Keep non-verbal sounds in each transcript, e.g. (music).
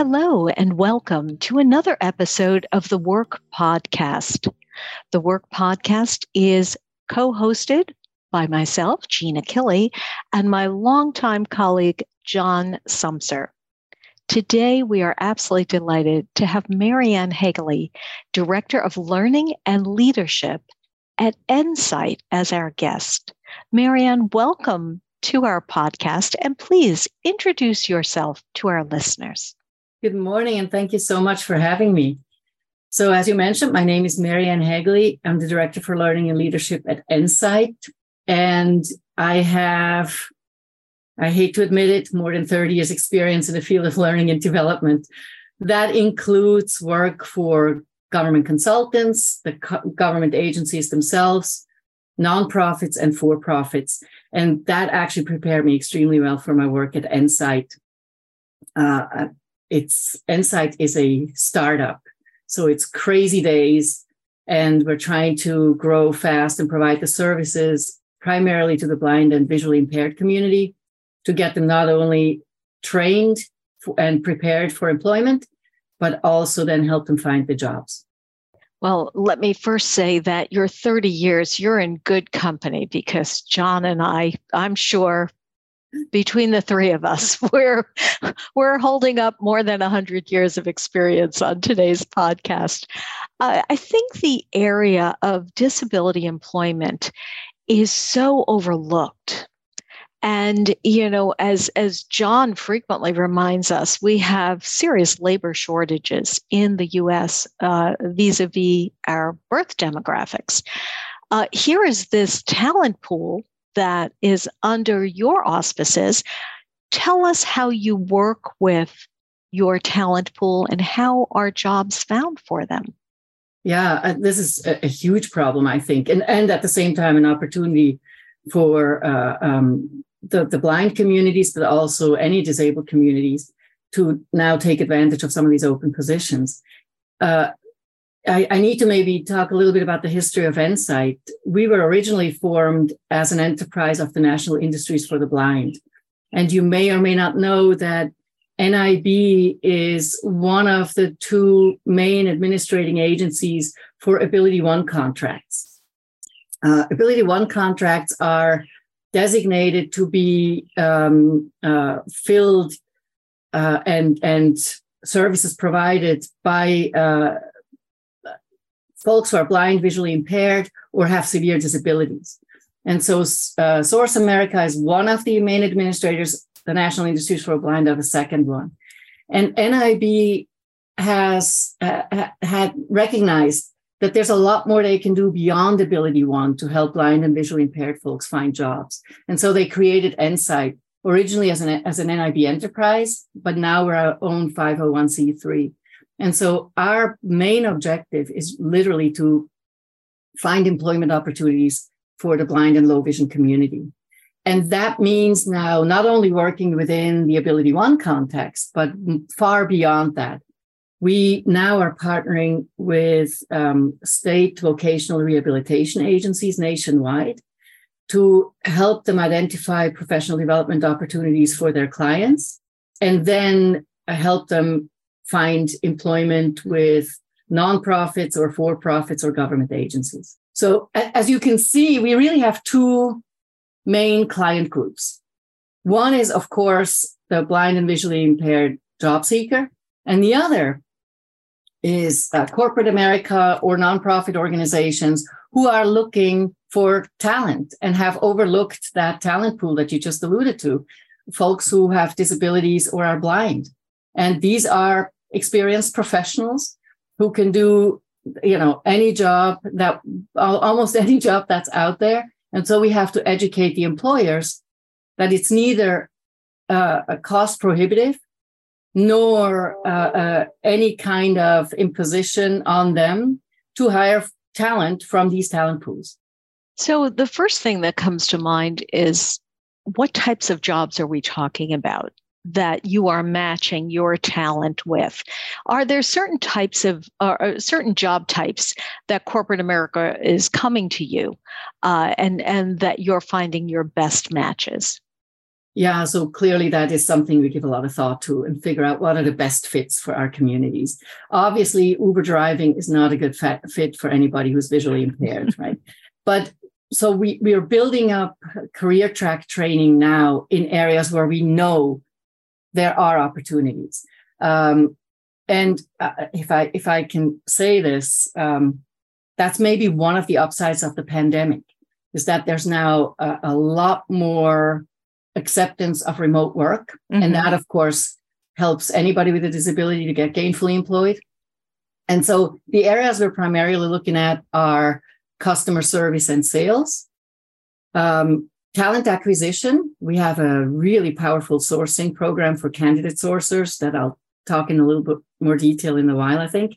Hello, and welcome to another episode of the Work Podcast. The Work Podcast is co hosted by myself, Gina Killey, and my longtime colleague, John Sumser. Today, we are absolutely delighted to have Marianne Haegeli, Director of Learning and Leadership at NSITE, as our guest. Marianne, welcome to our podcast, and please introduce yourself to our listeners. Good morning, and thank you so much for having me. So, as you mentioned, my name is Marianne Haegeli. I'm the Director for Learning and Leadership at NSITE. And I have, I hate to admit it, more than 30 years' experience in the field of learning and development. That includes work for government consultants, the co- government agencies themselves, nonprofits, and for profits. And that actually prepared me extremely well for my work at NSITE. Uh, it's NSITE is a startup, so it's crazy days, and we're trying to grow fast and provide the services primarily to the blind and visually impaired community to get them not only trained and prepared for employment, but also then help them find the jobs. Well, let me first say that you're 30 years, you're in good company because John and I, I'm sure, between the three of us. (laughs) We're we're holding up more than 100 years of experience on today's podcast. Uh, i think the area of disability employment is so overlooked. And you know as as john frequently reminds us we have serious labor shortages in the us uh, vis-a-vis our birth demographics. Uh, here is this talent pool that is under your auspices. Tell us how you work with your talent pool and how are jobs found for them? Yeah, uh, this is a, huge problem, I think, and and at the same time an opportunity for uh, um, the the blind communities, but also any disabled communities to now take advantage of some of these open positions. Uh, I, I, need to maybe talk a little bit about the history of NSITE. We were originally formed as an enterprise of the National Industries for the Blind. And you may or may not know that NIB is one of the two main administrating agencies for Ability One contracts. Uh, Ability One contracts are designated to be um, uh, filled uh, and, and services provided by uh, folks who are blind, visually impaired, or have severe disabilities. And so uh, Source America is one of the main administrators. The National Industries for Blind are the second one. And NIB has uh, had recognized that there's a lot more they can do beyond Ability One to help blind and visually impaired folks find jobs. And so they created NSITE originally as an, as an NIB enterprise, but now we're our own 501c3. And so our main objective is literally to find employment opportunities for the blind and low vision community. And that means now not only working within the Ability One context, but far beyond that. We now are partnering with um, state vocational rehabilitation agencies nationwide to help them identify professional development opportunities for their clients and then help them find employment with nonprofits or for profits or government agencies. So, as you can see, we really have two main client groups. One is, of course, the blind and visually impaired job seeker, and the other is uh, corporate America or nonprofit organizations who are looking for talent and have overlooked that talent pool that you just alluded to, folks who have disabilities or are blind. And these are experienced professionals who can do you know any job that almost (laughs) any job that's out there. And so we have to educate the employers that it's neither uh, cost prohibitive nor uh, uh, any kind of imposition on them to hire talent from these talent pools. So the first thing that comes to mind is what types of jobs are we talking about that you are matching your talent with. Are there certain types of uh, certain job types that corporate America is coming to you, uh, and and that you're finding your best matches? Yeah, so clearly that is something we give a lot of thought to and figure out what are the best fits for our communities. Obviously, Uber driving is not a good fit for anybody who's visually impaired, (laughs) right? But so we, we are building up career track training now in areas where we know there are opportunities. Um, and uh, if I if I can say this, um, that's maybe one of the upsides of the pandemic is that there's now a, a lot more acceptance of remote work. Mm-hmm. And that, of course, helps anybody with a disability to get gainfully employed. And so the areas we're primarily looking at are customer service and sales, um, talent acquisition. We have a really powerful sourcing program for candidate sourcers that I'll talk in a little bit more detail in a while, I think.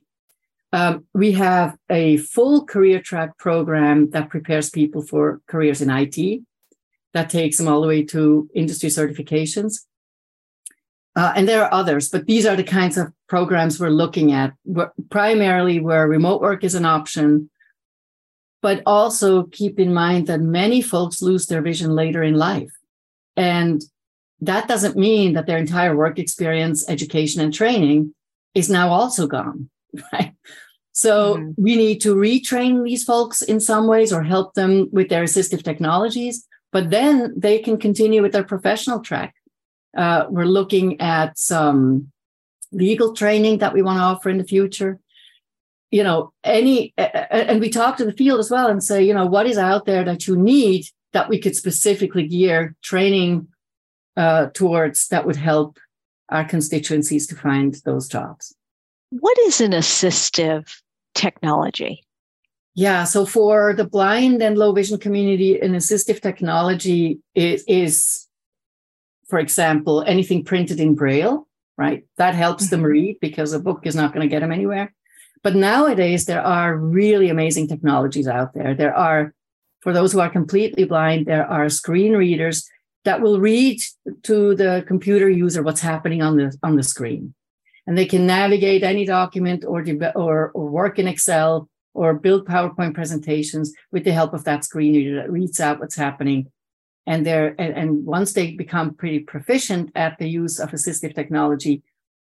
Um, we have a full career track program that prepares people for careers in IT that takes them all the way to industry certifications. Uh, and there are others, but these are the kinds of programs we're looking at, primarily where remote work is an option. But also keep in mind that many folks lose their vision later in life. And that doesn't mean that their entire work experience, education, and training is now also gone, (laughs) right? So mm-hmm. we need to retrain these folks in some ways or help them with their assistive technologies but then they can continue with their professional track. Uh, we're looking at some legal training that we want to offer in the future. You know, any, and we talk to the field as well and say, you know, what is out there that you need that we could specifically gear training uh, towards that would help our constituencies to find those jobs. What is an assistive technology? Yeah, so for the blind and low vision community, an assistive technology is, is for example, anything printed in Braille, right? That helps mm-hmm. them read because a book is not going to get them anywhere. But nowadays, there are really amazing technologies out there. There are, for those who are completely blind, there are screen readers that will read to the computer user what's happening on the on the screen, and they can navigate any document or or, or work in Excel or build PowerPoint presentations with the help of that screen reader that reads out what's happening. And there, and, and once they become pretty proficient at the use of assistive technology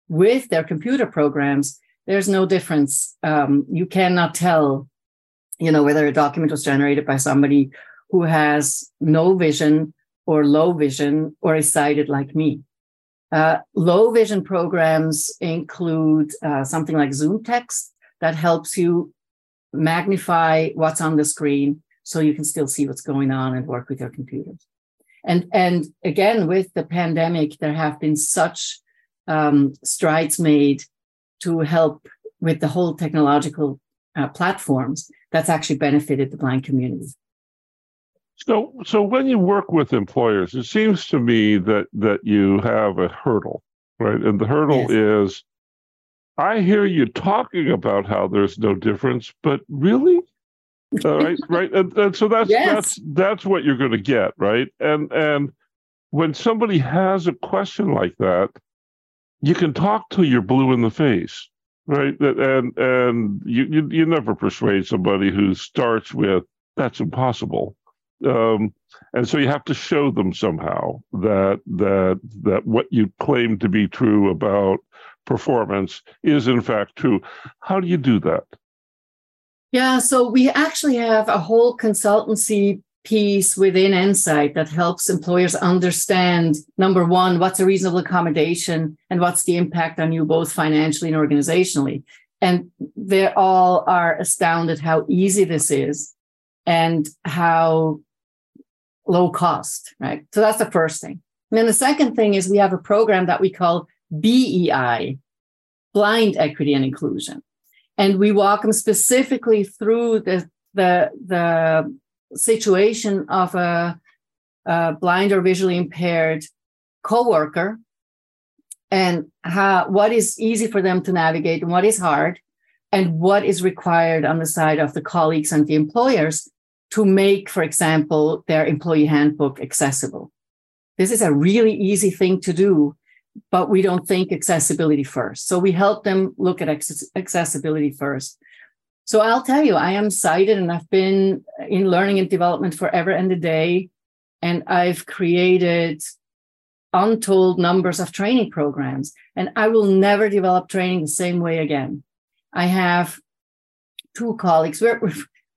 with their computer programs, there's no difference. Um, you cannot tell, you know, whether a document was generated by somebody who has no vision or low vision or is sighted like me. Uh, low vision programs include uh, something like ZoomText that helps you magnify what's on the screen so you can still see what's going on and work with your computers. And, and again, with the pandemic, there have been such um, strides made to help with the whole technological uh, platforms that's actually benefited the blind community. So, so when you work with employers, it seems to me that that you have a hurdle, right? And the hurdle yes. is I hear you talking about how there's no difference, but really? (laughs) All right, right. And, and so that's yes. that's that's what you're going to get, right? And and when somebody has a question like that, you can talk till you're blue in the face, right? And and you you, you never persuade somebody who starts with that's impossible. Um, and so you have to show them somehow that that that what you claim to be true about performance is in fact true. How do you do that? Yeah, so we actually have a whole consultancy piece within NSITE that helps employers understand number one, what's a reasonable accommodation and what's the impact on you both financially and organizationally. And they all are astounded how easy this is and how low cost, right? So that's the first thing. And then the second thing is we have a program that we call BEI, blind equity and inclusion. And we walk them specifically through the, the, the situation of a, a blind or visually impaired coworker and how what is easy for them to navigate and what is hard and what is required on the side of the colleagues and the employers to make for example their employee handbook accessible this is a really easy thing to do but we don't think accessibility first. So we help them look at accessibility first. So I'll tell you, I am sighted and I've been in learning and development forever and a day. And I've created untold numbers of training programs. And I will never develop training the same way again. I have two colleagues. We're,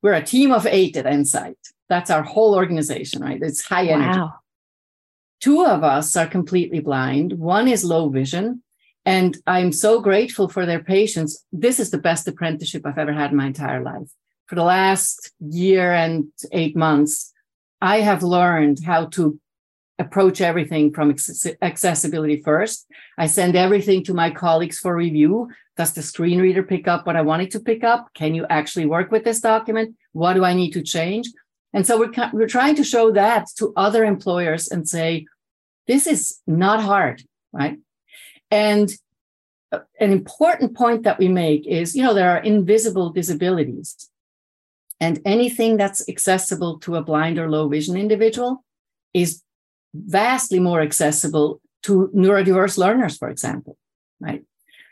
we're a team of eight at NSITE. That's our whole organization, right? It's high energy. Wow. Two of us are completely blind. One is low vision. And I'm so grateful for their patience. This is the best apprenticeship I've ever had in my entire life. For the last year and eight months, I have learned how to approach everything from accessibility first. I send everything to my colleagues for review. Does the screen reader pick up what I wanted to pick up? Can you actually work with this document? What do I need to change? And so we're, we're trying to show that to other employers and say, this is not hard, right? And uh, an important point that we make is, you know, there are invisible disabilities. And anything that's accessible to a blind or low vision individual is vastly more accessible to neurodiverse learners, for example, right?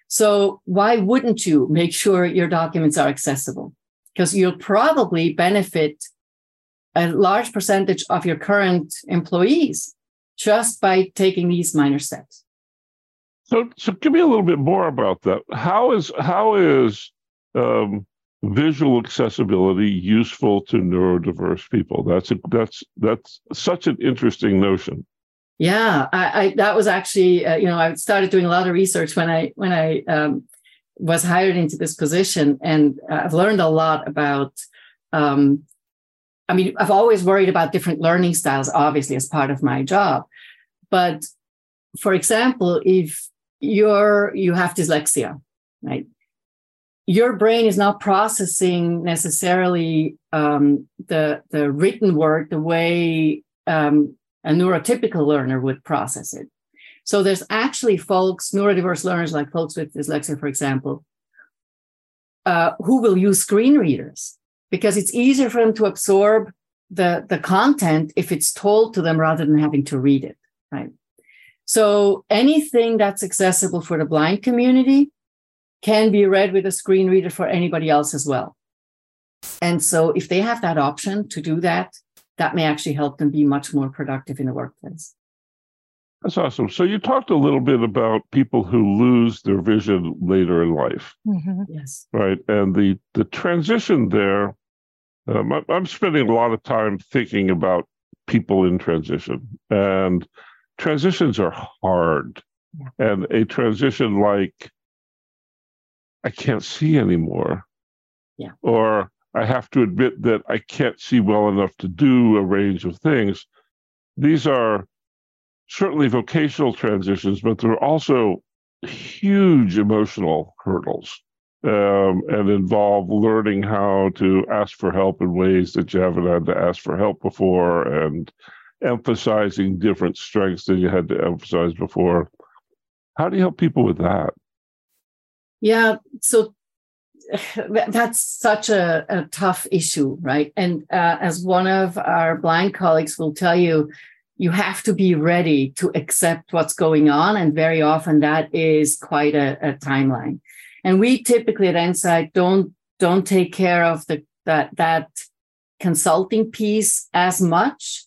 So why wouldn't you make sure your documents are accessible? Because you'll probably benefit a large percentage of your current employees just by taking these minor steps. So, so give me a little bit more about that. How is how is um, visual accessibility useful to neurodiverse people? That's a, that's that's such an interesting notion. Yeah, I, I that was actually uh, you know I started doing a lot of research when I when I um, was hired into this position, and I've learned a lot about. Um, I mean, I've always worried about different learning styles, obviously, as part of my job. But for example, if you're you have dyslexia, right? your brain is not processing necessarily um, the the written word the way um, a neurotypical learner would process it. So there's actually folks, neurodiverse learners like folks with dyslexia, for example, uh, who will use screen readers because it's easier for them to absorb the the content if it's told to them rather than having to read it, right? So anything that's accessible for the blind community can be read with a screen reader for anybody else as well. And so if they have that option to do that, that may actually help them be much more productive in the workplace. That's awesome. So you talked a little bit about people who lose their vision later in life. Mm-hmm. Yes. Right. And the the transition there, um, I'm spending a lot of time thinking about people in transition, and transitions are hard. And a transition like I can't see anymore. Yeah. Or I have to admit that I can't see well enough to do a range of things. These are certainly vocational transitions, but they're also huge emotional hurdles um, and involve learning how to ask for help in ways that you haven't had to ask for help before and emphasizing different strengths than you had to emphasize before. How do you help people with that? Yeah, so that's such a, a tough issue, right? And uh, as one of our blind colleagues will tell you, you have to be ready to accept what's going on. And very often that is quite a, a timeline. And we typically at NSITE don't don't take care of the that that consulting piece as much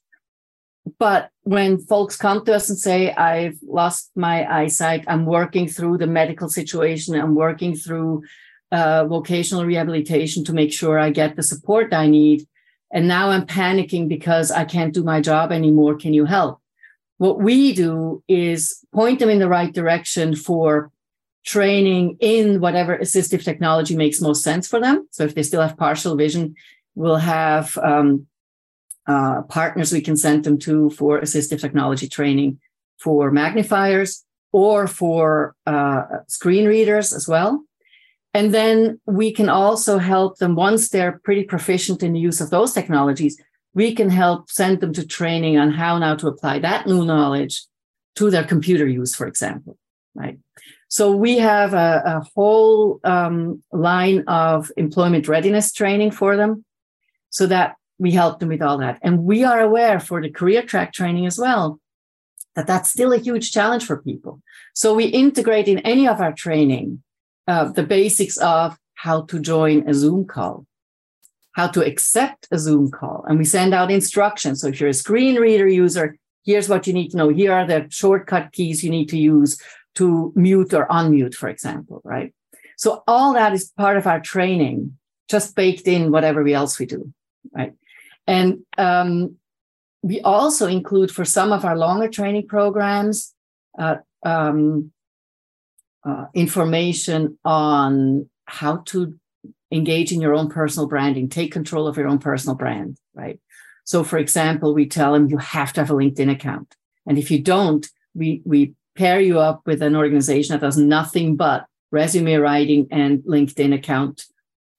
but when folks come to us and say, I've lost my eyesight, I'm working through the medical situation, I'm working through uh, vocational rehabilitation to make sure I get the support I need. And now I'm panicking because I can't do my job anymore. Can you help? What we do is point them in the right direction for training in whatever assistive technology makes most sense for them. So if they still have partial vision, we'll have um, uh, partners we can send them to for assistive technology training for magnifiers or for uh, screen readers as well. And then we can also help them once they're pretty proficient in the use of those technologies. We can help send them to training on how now to apply that new knowledge to their computer use, for example. Right. So we have a, a whole um, line of employment readiness training for them so that we help them with all that. And we are aware for the career track training as well that that's still a huge challenge for people. So we integrate in any of our training uh, the basics of how to join a Zoom call, how to accept a Zoom call. And we send out instructions. So if you're a screen reader user, Here's what you need to know. Here are the shortcut keys you need to use to mute or unmute, for example, right? So all that is part of our training, just baked in whatever else we do, right? And um, we also include for some of our longer training programs uh, um, uh, information on how to engage in your own personal branding, take control of your own personal brand, right? So, for example, we tell them you have to have a LinkedIn account, and if you don't, we we pair you up with an organization that does nothing but resume writing and LinkedIn account,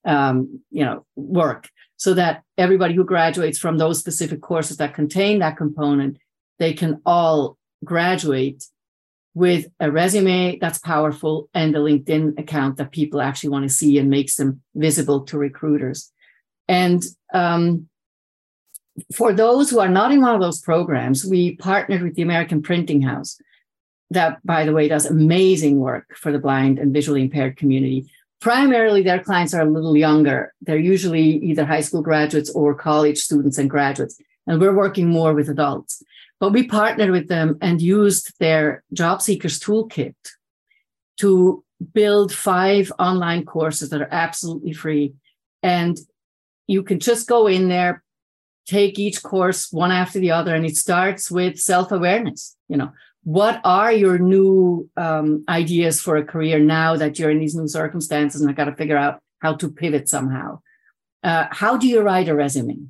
um, you know, work, so that everybody who graduates from those specific courses that contain that component, they can all graduate with a resume that's powerful and a LinkedIn account that people actually want to see and makes them visible to recruiters. And um, for those who are not in one of those programs, we partnered with the American Printing House. That, by the way, does amazing work for the blind and visually impaired community. Primarily, their clients are a little younger. They're usually either high school graduates or college students and graduates. And we're working more with adults. But we partnered with them and used their job seekers toolkit to build five online courses that are absolutely free. And you can just go in there, take each course one after the other, and it starts with self awareness. You know, what are your new um, ideas for a career now that you're in these new circumstances and I got to figure out how to pivot somehow? Uh, how do you write a resume?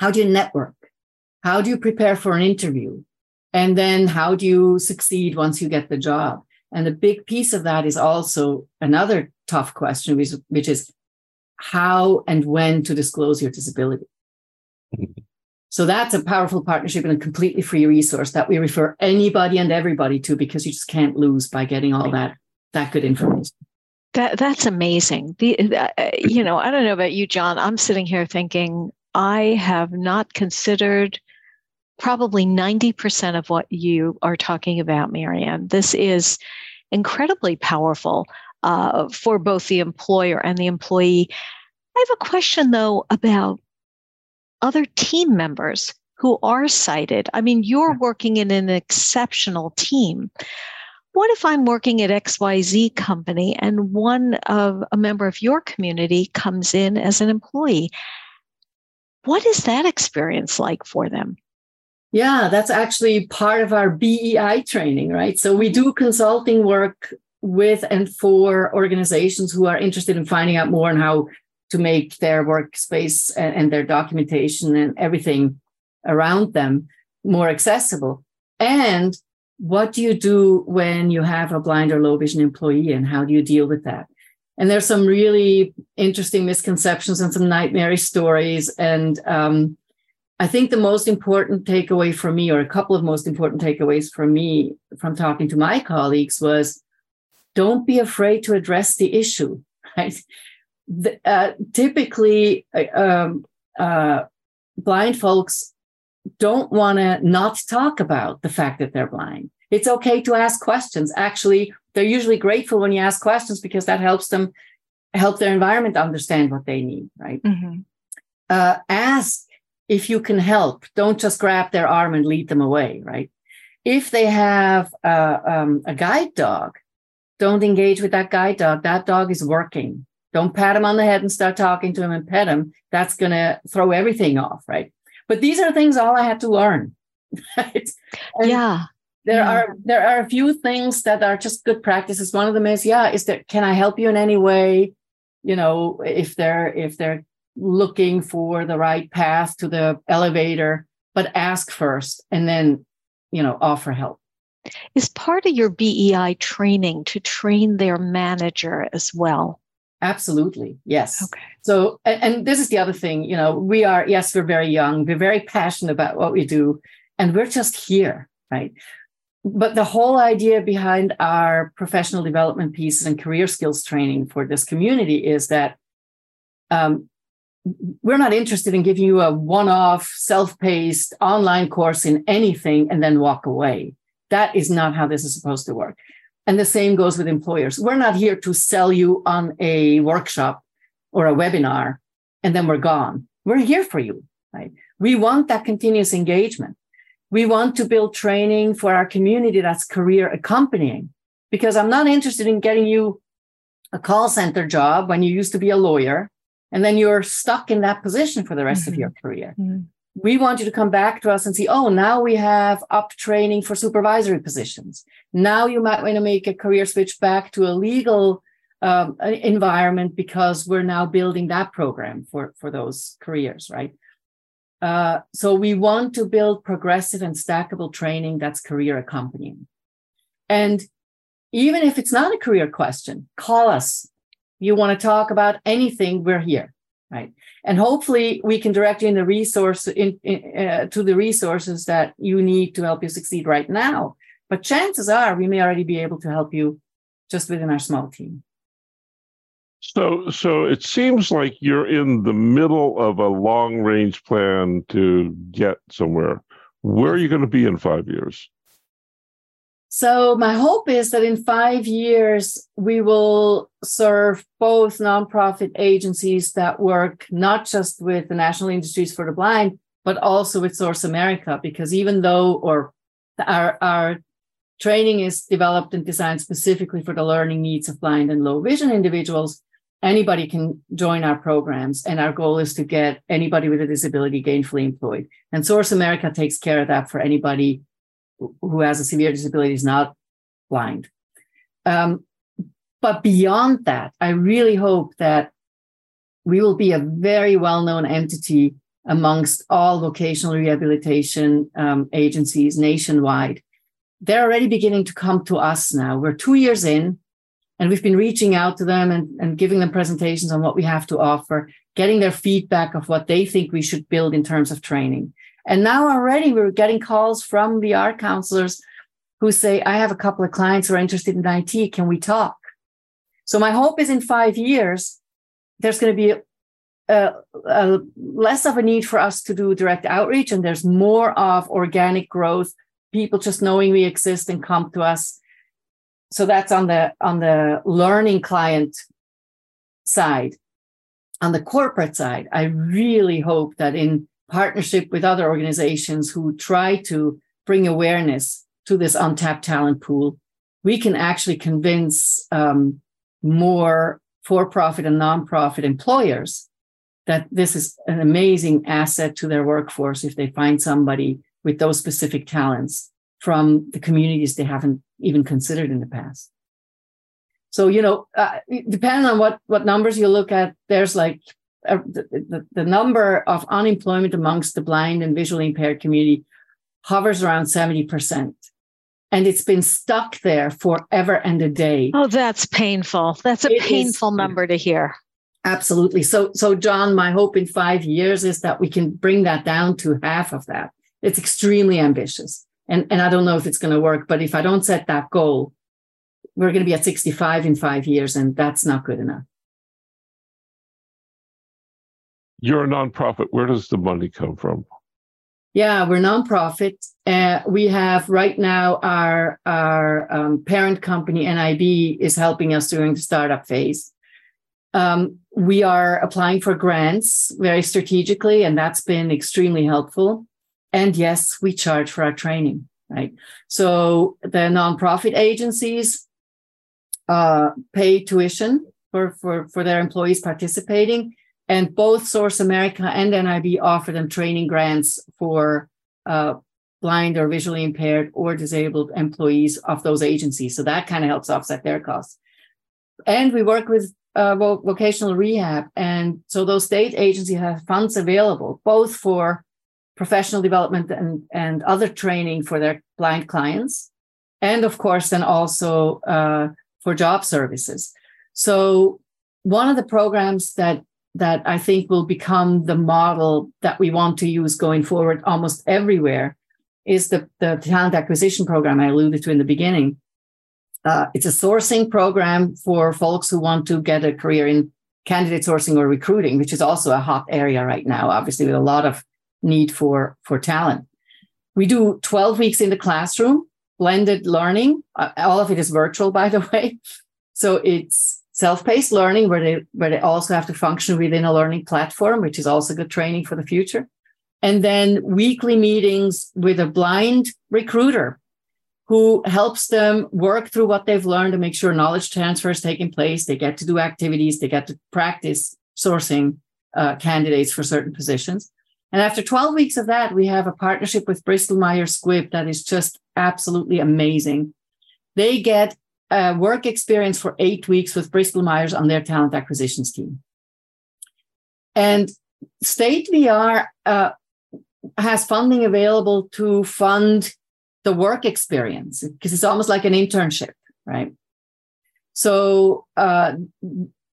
How do you network? How do you prepare for an interview? And then how do you succeed once you get the job? And a big piece of that is also another tough question, which, which is how and when to disclose your disability. So that's a powerful partnership and a completely free resource that we refer anybody and everybody to because you just can't lose by getting all that that good information. That that's amazing. The, uh, you know, I don't know about you, John. I'm sitting here thinking I have not considered probably 90% of what you are talking about, Marianne. This is incredibly powerful uh, for both the employer and the employee. I have a question, though, about other team members who are sighted. I mean, you're working in an exceptional team. What if I'm working at XYZ company and one of a member of your community comes in as an employee? What is that experience like for them? Yeah, that's actually part of our BEI training, right? So we do consulting work with and for organizations who are interested in finding out more on how to make their workspace and, and their documentation and everything around them more accessible. And what do you do when you have a blind or low vision employee and how do you deal with that? And there's some really interesting misconceptions and some nightmarish stories. And um, I think the most important takeaway for me, or a couple of most important takeaways for me from talking to my colleagues, was don't be afraid to address the issue. (laughs) Right? The, uh, typically, uh, um, uh, blind folks don't want to not talk about the fact that they're blind. It's okay to ask questions. Actually, they're usually grateful when you ask questions because that helps them help their environment understand what they need. Right? Mm-hmm. Uh, ask if you can help, don't just grab their arm and lead them away, right? If they have uh, um, a guide dog, don't engage with that guide dog. That dog is working. Don't pat him on the head and start talking to him and pet him. That's going to throw everything off, right? But these are things all I had to learn. (laughs) Right? yeah. There yeah. are there are a few things that are just good practices. One of them is, yeah, is there can I help you in any way? You know, if they're if they're looking for the right path to the elevator, but ask first and then, you know, offer help. Is part of your BEI training to train their manager as well? Absolutely. Yes. Okay. So, and, and this is the other thing, you know, we are, yes, we're very young, we're very passionate about what we do, and we're just here, right? But the whole idea behind our professional development pieces and career skills training for this community is that um, we're not interested in giving you a one-off self-paced online course in anything and then walk away that is not how this is supposed to work and the same goes with employers we're not here to sell you on a workshop or a webinar and then we're gone we're here for you right we want that continuous engagement We want to build training for our community that's career accompanying because I'm not interested in getting you a call center job when you used to be a lawyer and then you're stuck in that position for the rest mm-hmm. of your career. Mm-hmm. We want you to come back to us and see, oh, now we have up training for supervisory positions. Now you might want to make a career switch back to a legal um, environment because we're now building that program for, for those careers, right? Uh, so we want to build progressive and stackable training that's career accompanying. And even if it's not a career question, call us. You want to talk about anything, we're here, right? And hopefully we can direct you in the resource in, in uh, to the resources that you need to help you succeed right now. But chances are we may already be able to help you just within our small team. So, so it seems like you're in the middle of a long range plan to get somewhere. Where are you going to be in five years? So, my hope is that in five years, we will serve both nonprofit agencies that work not just with the National Industries for the Blind, but also with Source America, because even though, or our, our training is developed and designed specifically for the learning needs of blind and low vision individuals, anybody can join our programs. And our goal is to get anybody with a disability gainfully employed. And Source America takes care of that for anybody who has a severe disability, is not blind. Um, but beyond that, I really hope that we will be a very well known entity amongst all vocational rehabilitation um, agencies nationwide. They're already beginning to come to us now. We're two years in. And we've been reaching out to them and, and giving them presentations on what we have to offer, getting their feedback of what they think we should build in terms of training. And now already we're getting calls from art counselors who say, I have a couple of clients who are interested in IT. Can we talk? So my hope is in five years, there's going to be a, a less of a need for us to do direct outreach and there's more of organic growth, people just knowing we exist and come to us. So that's on the on the learning client side. On the corporate side i really hope that in partnership with other organizations who try to bring awareness to this untapped talent pool we can actually convince um, more for-profit and non-profit employers that this is an amazing asset to their workforce if they find somebody with those specific talents from the communities they haven't even considered in the past. So, you know, uh, depending on what, what numbers you look at, there's like uh, the, the, number of unemployment amongst the blind and visually impaired community hovers around 70%. And it's been stuck there forever and a day. Oh, that's painful. That's a it painful is, number to hear. Absolutely. So, so John, my hope in five years is that we can bring that down to half of that. It's extremely ambitious and and I don't know if it's going to work, but if I don't set that goal, we're going to be at 65 in five years, and that's not good enough. You're a nonprofit. Where does the money come from? Yeah, we're nonprofit. Uh, we have right now our our um, parent company NIB is helping us during the startup phase. Um, we are applying for grants very strategically, and that's been extremely helpful. And yes, we charge for our training, right? So the nonprofit agencies uh, pay tuition for, for, for their employees participating. And both Source America and NIB offer them training grants for uh, blind or visually impaired or disabled employees of those agencies. So that kind of helps offset their costs. And we work with uh, vocational rehab. And so those state agencies have funds available both for professional development and, and other training for their blind clients. And of course, then also uh, for job services. So one of the programs that that I think will become the model that we want to use going forward almost everywhere is the, the talent acquisition program I alluded to in the beginning. Uh, it's a sourcing program for folks who want to get a career in candidate sourcing or recruiting, which is also a hot area right now, obviously, with a lot of need for for talent. We do 12 weeks in the classroom, blended learning. Uh, all of it is virtual, by the (laughs) way. So it's self-paced learning where they where they also have to function within a learning platform, which is also good training for the future. and then weekly meetings with a blind recruiter who helps them work through what they've learned to make sure knowledge transfer is taking place. They get to do activities, they get to practice sourcing uh, candidates for certain positions. And after 12 weeks of that, we have a partnership with Bristol Myers Squibb that is just absolutely amazing. They get a work experience for eight weeks with Bristol Myers on their talent acquisitions team. And State VR uh, has funding available to fund the work experience because it's almost like an internship, right? So uh,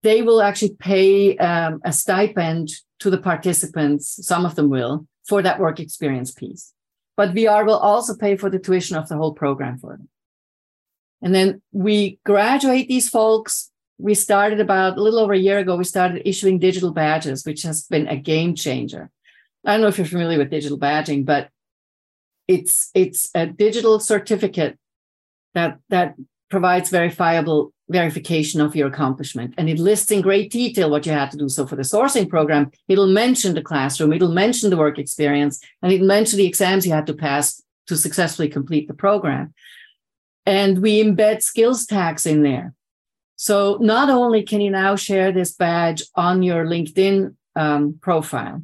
they will actually pay um, a stipend to the participants, some of them will, for that work experience piece. But VR will also pay for the tuition of the whole program for them. And then we graduate these folks. We started about a little over a year ago, we started issuing digital badges, which has been a game changer. I don't know if you're familiar with digital badging, but it's it's a digital certificate that that provides verifiable verification of your accomplishment. And it lists in great detail what you had to do. So for the sourcing program it'll mention the classroom it'll mention the work experience and it'll mention the exams you had to pass to successfully complete the program. And we embed skills tags in there. So not only can you now share this badge on your linkedin um, profile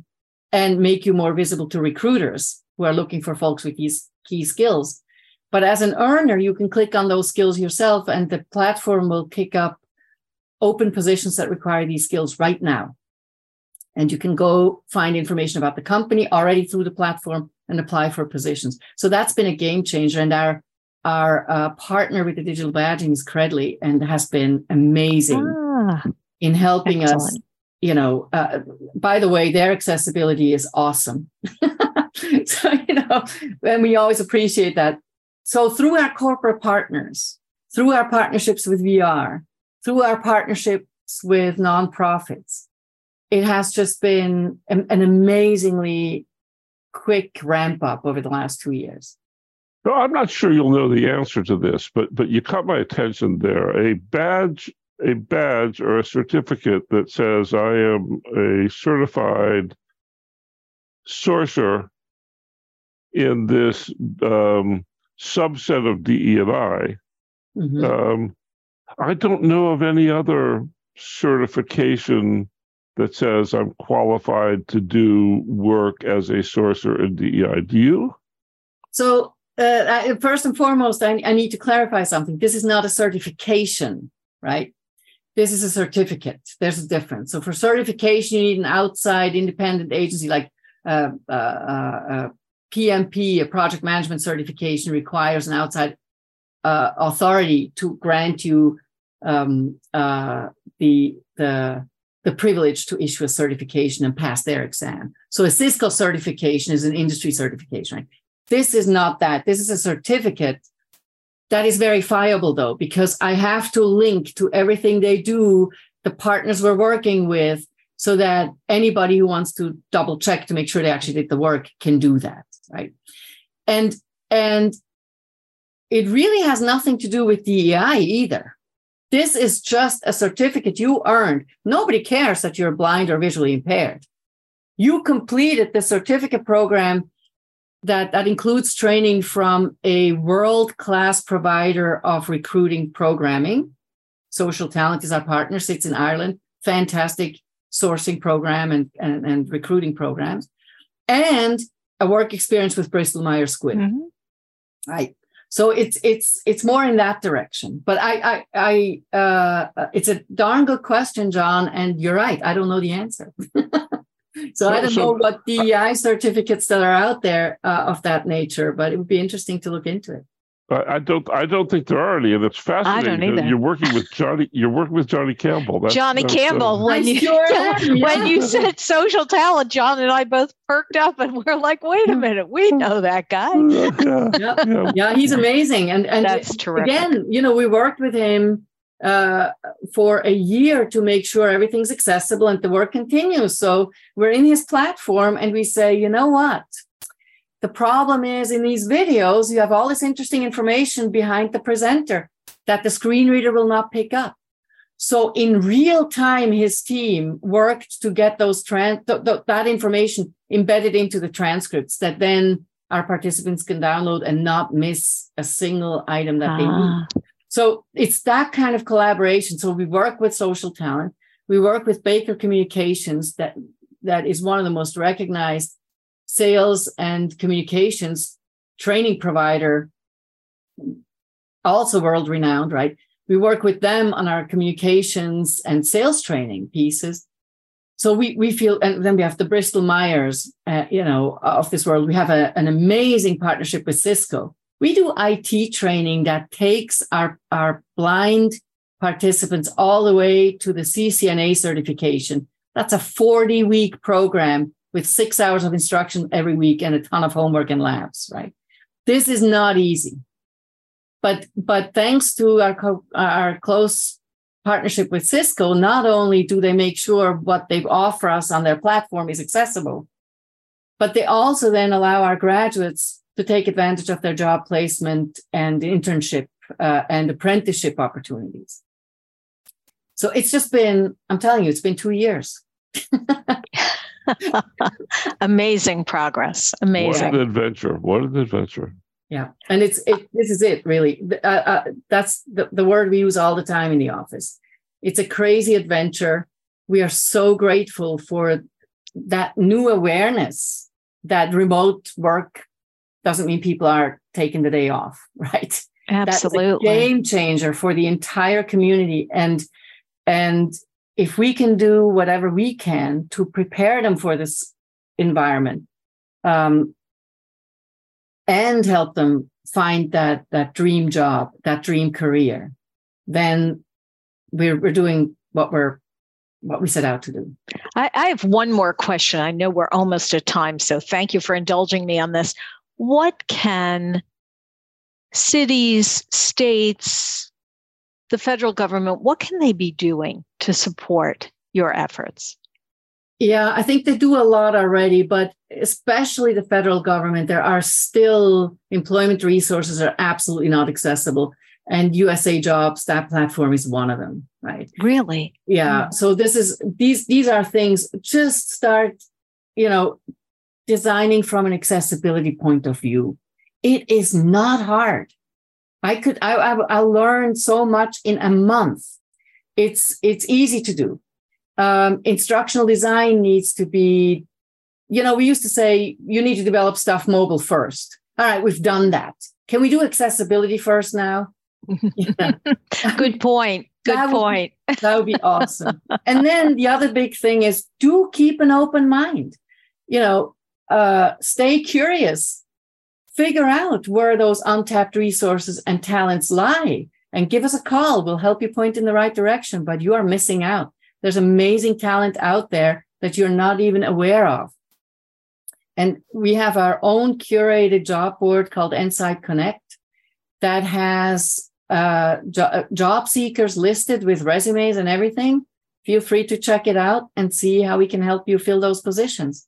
and make you more visible to recruiters who are looking for folks with these key skills. But as an earner, you can click on those skills yourself, and the platform will pick up open positions that require these skills right now. And you can go find information about the company already through the platform and apply for positions. So that's been a game changer. And our our uh, partner with the digital badging is Credly and has been amazing ah, in helping excellent. us you know, uh, by the way, their accessibility is awesome. (laughs) so, you know, and we always appreciate that. So, through our corporate partners, through our partnerships with VR, through our partnerships with nonprofits, it has just been an, amazingly quick ramp up over the last two years. No, I'm not sure you'll know the answer to this, but but you caught my attention there. A badge a badge or a certificate that says I am a certified sorcerer in this um, subset of DEI. I. Mm-hmm. Um, I don't know of any other certification that says I'm qualified to do work as a sourcer in DEI. Do you? So, uh, first and foremost, I, I need to clarify something. This is not a certification, right? this is a certificate. There's a difference. So for certification, you need an outside independent agency like uh, uh, uh, PMP, a project management certification, requires an outside uh, authority to grant you um, uh, the the the privilege to issue a certification and pass their exam. So a Cisco certification is an industry certification. Right? This is not that. This is a certificate that is verifiable though, because I have to link to everything they do, the partners we're working with, so that anybody who wants to double check to make sure they actually did the work can do that. Right. And and it really has nothing to do with DEI either. This is just a certificate you earned. Nobody cares that you're blind or visually impaired. You completed the certificate program that that includes training from a world class provider of recruiting programming. SocialTalent is our partner, sits in Ireland, fantastic sourcing program and, and, and recruiting programs, and a work experience with Bristol Myers Squibb. Mm-hmm. Right. So it's it's it's more in that direction. But I I I uh, it's a darn good question, John, and you're right. I don't know the answer. (laughs) So, I don't know what DEI certificates that are out there uh, of that nature, but it would be interesting to look into it. I don't. I don't think there are any, and it's fascinating. I don't either. You're working with Johnny. You're working with Johnny Campbell. That's, Johnny that's, uh, Campbell. Uh, when you sure (laughs) yeah. when you said SocialTalent, John and I both perked up, and we're like, "Wait a minute, we know that guy." yeah, (laughs) yeah. yeah. yeah he's amazing, and and that's terrific. Again, you know, we worked with him uh, for a year to make sure everything's accessible and the work continues. So we're in his platform and we say, you know what? The problem is in these videos, you have all this interesting information behind the presenter that the screen reader will not pick up. So in real time, his team worked to get those trans th- th- that information embedded into the transcripts that then our participants can download and not miss a single item that ah. they need. Ah. So it's that kind of collaboration. So we work with SocialTalent. We work with Baker Communications that that is one of the most recognized sales and communications training provider, also world renowned, right? We work with them on our communications and sales training pieces. So we, we feel, and then we have the Bristol Myers, uh, you know, of this world. We have a, an amazing partnership with Cisco. We do IT training that takes our, our blind participants all the way to the CCNA certification. That's a 40 week program with six hours of instruction every week and a ton of homework and labs, right? This is not easy. But, but thanks to our, co- our close partnership with Cisco, not only do they make sure what they offer us on their platform is accessible, but they also then allow our graduates to take advantage of their job placement and internship uh, and apprenticeship opportunities. So it's just been, I'm telling you, it's been two years. (laughs) (laughs) Amazing progress. Amazing. What an adventure. What an adventure. Yeah. And it's, it, this is it really. Uh, uh, that's the, the word we use all the time in the office. It's a crazy adventure. We are so grateful for that new awareness that remote work doesn't mean people are taking the day off, (laughs) right? Absolutely. game changer for the entire community. And and if we can do whatever we can to prepare them for this environment um, and help them find that that dream job, that dream career, then we're we're doing what we're what we set out to do. I, I have one more question. I know we're almost at time, so thank you for indulging me on this. What can cities, states, the federal government, what can they be doing to support your efforts? Yeah, I think they do a lot already, but especially the federal government, there are still employment resources are absolutely not accessible. And USA Jobs, that platform is one of them, right? Really? Yeah. Mm-hmm. So this is these these are things just start, you know, designing from an accessibility point of view. It is not hard. I could I, I, I learned so much in a month. It's it's easy to do. Um, instructional design needs to be, you know, we used to say you need to develop stuff mobile first. All right, we've done that. Can we do accessibility first now? (laughs) Good point. (laughs) Good that point. Would, (laughs) that would be awesome. and then the other big thing is do keep an open mind. You know, uh, stay curious figure out where those untapped resources and talents lie and give us a call. We'll help you point in the right direction, but you are missing out. There's amazing talent out there that you're not even aware of. And we have our own curated job board called NSITE Connect that has uh, jo- uh, job seekers listed with resumes and everything. Feel free to check it out and see how we can help you fill those positions.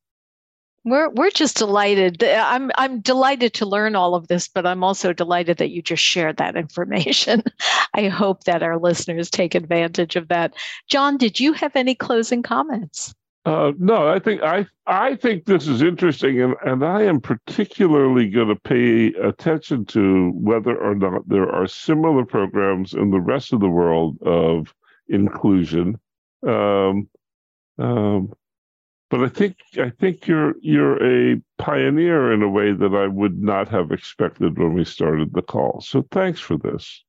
We're we're just delighted. I'm I'm delighted to learn all of this, but I'm also delighted that you just shared that information. (laughs) I hope that our listeners take advantage of that. John, did you have any closing comments? Uh, no, I think I I think this is interesting, and, and I am particularly going to pay attention to whether or not there are similar programs in the rest of the world of inclusion. Um, um, but I think I think you're you're a pioneer in a way that I would not have expected when we started the call. So thanks for this.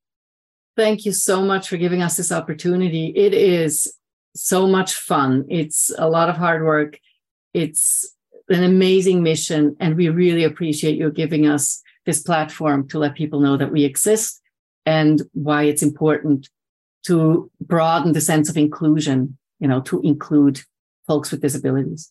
Thank you so much for giving us this opportunity. It is so much fun. It's a lot of hard work. It's an amazing mission, and we really appreciate you giving us this platform to let people know that we exist and why it's important to broaden the sense of inclusion, you know, to include folks with disabilities.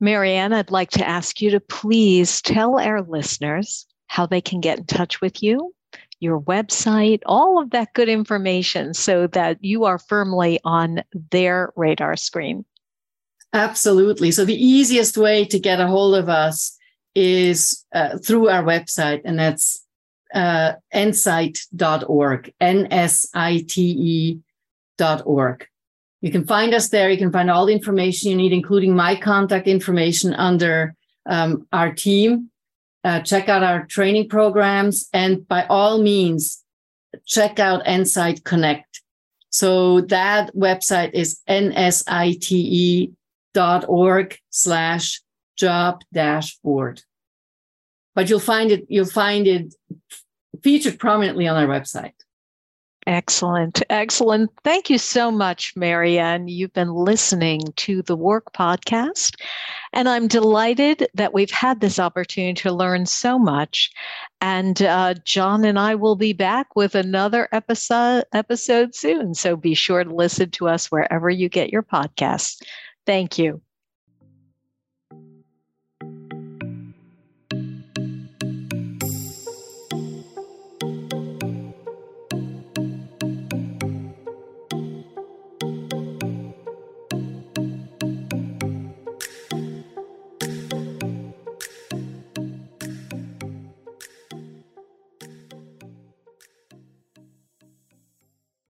Marianne, I'd like to ask you to please tell our listeners how they can get in touch with you, your website, all of that good information so that you are firmly on their radar screen. Absolutely. So, the easiest way to get a hold of us is uh, through our website, and that's uh, nsite.org, N S I T E.org. You can find us there. You can find all the information you need, including my contact information under um, our team. Uh, check out our training programs and by all means, check out Nsite Connect. So that website is nsite.org slash job dashboard. But you'll find it, you'll find it featured prominently on our website. Excellent. Excellent. Thank you so much, Marianne. You've been listening to the Work Podcast, and I'm delighted that we've had this opportunity to learn so much. And uh, John and I will be back with another episode, episode soon. So be sure to listen to us wherever you get your podcasts. Thank you.